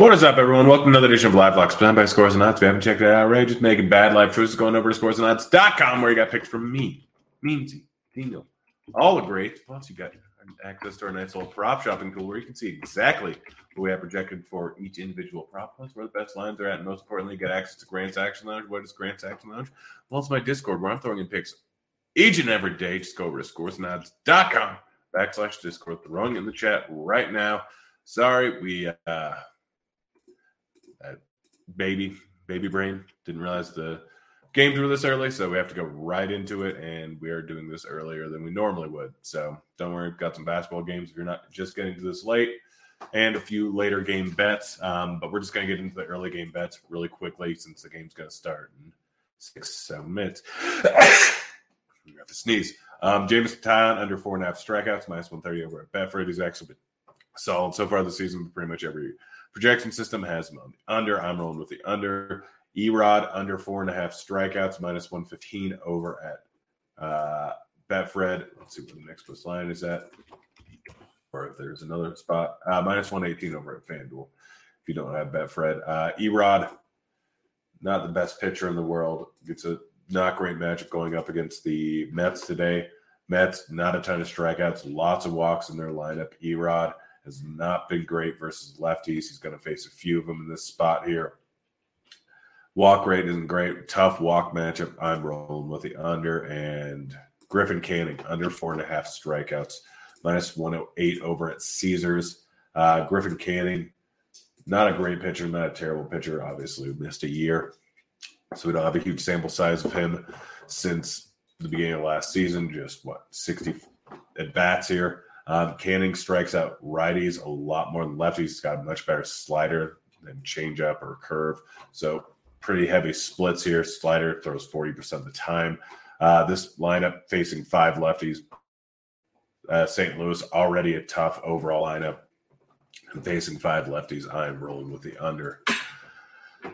What is up, everyone? Welcome to another edition of Live Locks, presented by Scores and Odds. If you haven't checked it out already, just making bad life choices, going over to scoresandodds.com where you got picks from me, Meansy, Daniel, all the greats. Plus, you got access to our nice little prop shopping tool where you can see exactly what we have projected for each individual prop, plus where the best lines are at, and most importantly, get access to Grant's Action Lounge. What is Grant's Action Lounge? Well, it's my Discord where I'm throwing in picks each and every day. Just go over to scoresandodds.com backslash Discord, throwing in the chat right now. Sorry, we uh baby baby brain. Didn't realize the games were this early so we have to go right into it and we are doing this earlier than we normally would. So don't worry got some basketball games if you're not just getting to this late and a few later game bets. Um, but we're just going to get into the early game bets really quickly since the game's going to start in six seven minutes. You got to sneeze. Um, Jameson Taillon under four and a half strikeouts minus 130 over at betfred he's actually been solid so far this season pretty much every Projection system has him on the under. I'm rolling with the under. E-Rod under four and a half strikeouts, minus 115 over at uh, Betfred. Let's see what the next plus line is at. Or if there's another spot, uh, minus 118 over at FanDuel. If you don't have Betfred, uh, E-Rod, not the best pitcher in the world. It's a not great matchup going up against the Mets today. Mets, not a ton of strikeouts, lots of walks in their lineup. E-Rod, has not been great versus lefties. He's going to face a few of them in this spot here. Walk rate isn't great. Tough walk matchup. I'm rolling with the under and Griffin Canning under four and a half strikeouts, minus 108 over at Caesars. Uh, Griffin Canning, not a great pitcher, not a terrible pitcher. Obviously, missed a year, so we don't have a huge sample size of him since the beginning of last season. Just what 60 at bats here. Um, Canning strikes out righties a lot more than lefties. He's got a much better slider than changeup or curve. So pretty heavy splits here. Slider throws 40% of the time. Uh, this lineup facing five lefties. Uh, St. Louis already a tough overall lineup. And facing five lefties, I'm rolling with the under.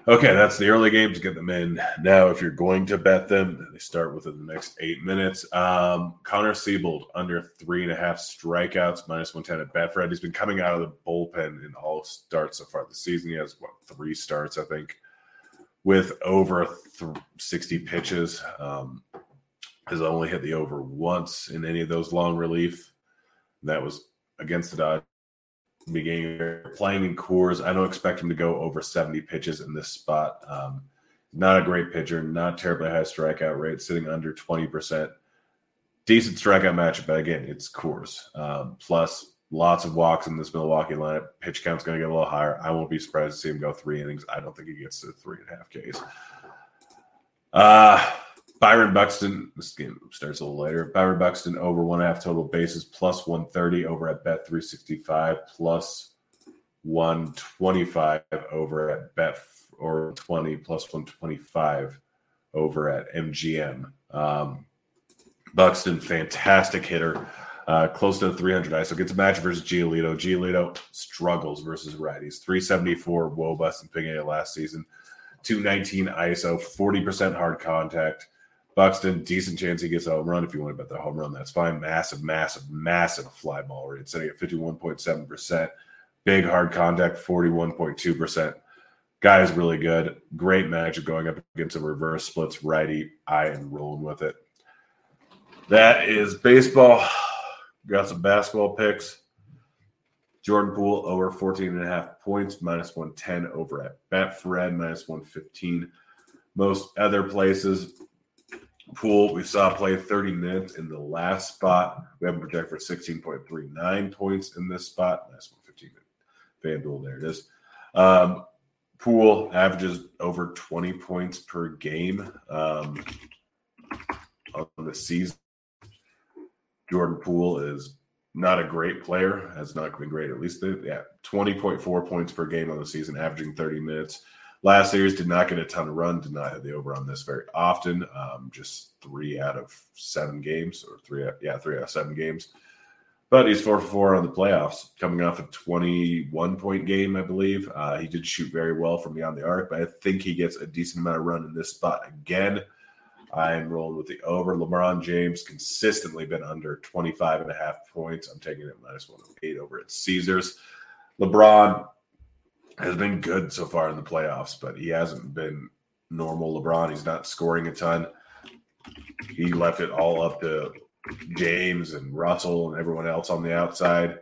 Okay, that's the early game to get them in. Now, if you're going to bet them, they start within the next eight minutes. Um, Connor Seabold under three and a half strikeouts, minus 110 at Betfred. He's been coming out of the bullpen in all starts so far this season. He has, what, three starts, I think, with over th- 60 pitches. Um, has only hit the over once in any of those long relief. That was against the Dodgers beginning playing in Coors. I don't expect him to go over 70 pitches in this spot. Um, not a great pitcher, not terribly high strikeout rate, sitting under 20%. Decent strikeout matchup, but again, it's Coors. Um, plus, lots of walks in this Milwaukee lineup. Pitch count's going to get a little higher. I won't be surprised to see him go three innings. I don't think he gets to three and a half Ks. Uh, Byron Buxton, this game starts a little later. Byron Buxton over one half total bases plus 130 over at bet 365 plus 125 over at bet or 20 plus 125 over at MGM. Um, Buxton, fantastic hitter, uh, close to 300 ISO. Gets a match versus Giolito. Giolito struggles versus righties. 374 Wobus and Pineda last season. 219 ISO, 40% hard contact. Buxton, decent chance he gets a home run. If you want to bet the home run, that's fine. Massive, massive, massive fly ball rate, sitting at 51.7%. Big hard contact, 41.2%. Guy is really good. Great matchup going up against a reverse splits righty. I am rolling with it. That is baseball. Got some basketball picks. Jordan Poole over 14 and a half points, minus 110 over at Betfred, minus 115. Most other places, Poole, we saw play 30 minutes in the last spot. We have a project for 16.39 points in this spot. That's 115 FanDuel. There it is. Um, Poole averages over 20 points per game um, on the season. Jordan Poole is not a great player, has not been great, at least, yeah, 20.4 points per game on the season, averaging 30 minutes. Last series did not get a ton of run, did not have the over on this very often. Um, just three out of seven games, or three, yeah, three out of seven games. But he's four for four on the playoffs, coming off a 21 point game, I believe. Uh, he did shoot very well from beyond the arc, but I think he gets a decent amount of run in this spot again. I'm rolling with the over. LeBron James consistently been under 25 and a half points. I'm taking it minus 108 over at Caesars. LeBron has been good so far in the playoffs, but he hasn't been normal LeBron. He's not scoring a ton. He left it all up to James and Russell and everyone else on the outside.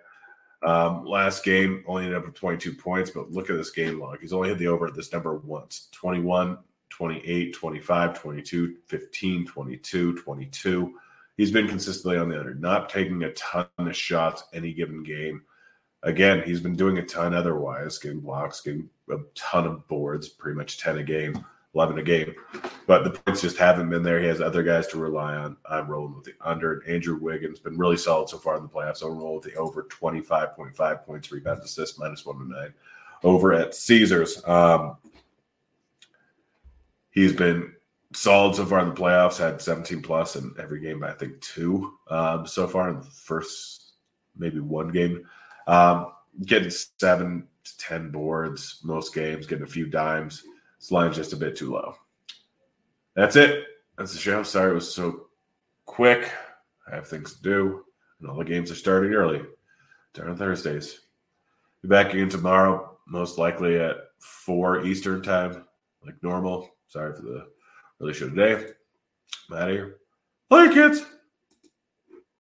Um, last game only ended up with 22 points, but look at this game log. He's only hit the over at this number once 21, 28, 25, 22, 15, 22, 22. He's been consistently on the under, not taking a ton of shots any given game. Again, he's been doing a ton otherwise, getting blocks, getting a ton of boards, pretty much 10 a game. 11 a game. But the points just haven't been there. He has other guys to rely on. I'm rolling with the under. Andrew Wiggins been really solid so far in the playoffs. I'm rolling with the over 25.5 points, rebounds, assists, minus one to nine. Over at Caesars. Um, he's been solid so far in the playoffs, had 17 plus in every game, I think two um, so far in the first maybe one game. Um, getting seven to 10 boards most games, getting a few dimes this line's just a bit too low. That's it. That's the show. Sorry it was so quick. I have things to do, and all the games are starting early. Turn on Thursdays. Be back again tomorrow, most likely at four Eastern time, like normal. Sorry for the early show today. I'm out of here. Bye, kids.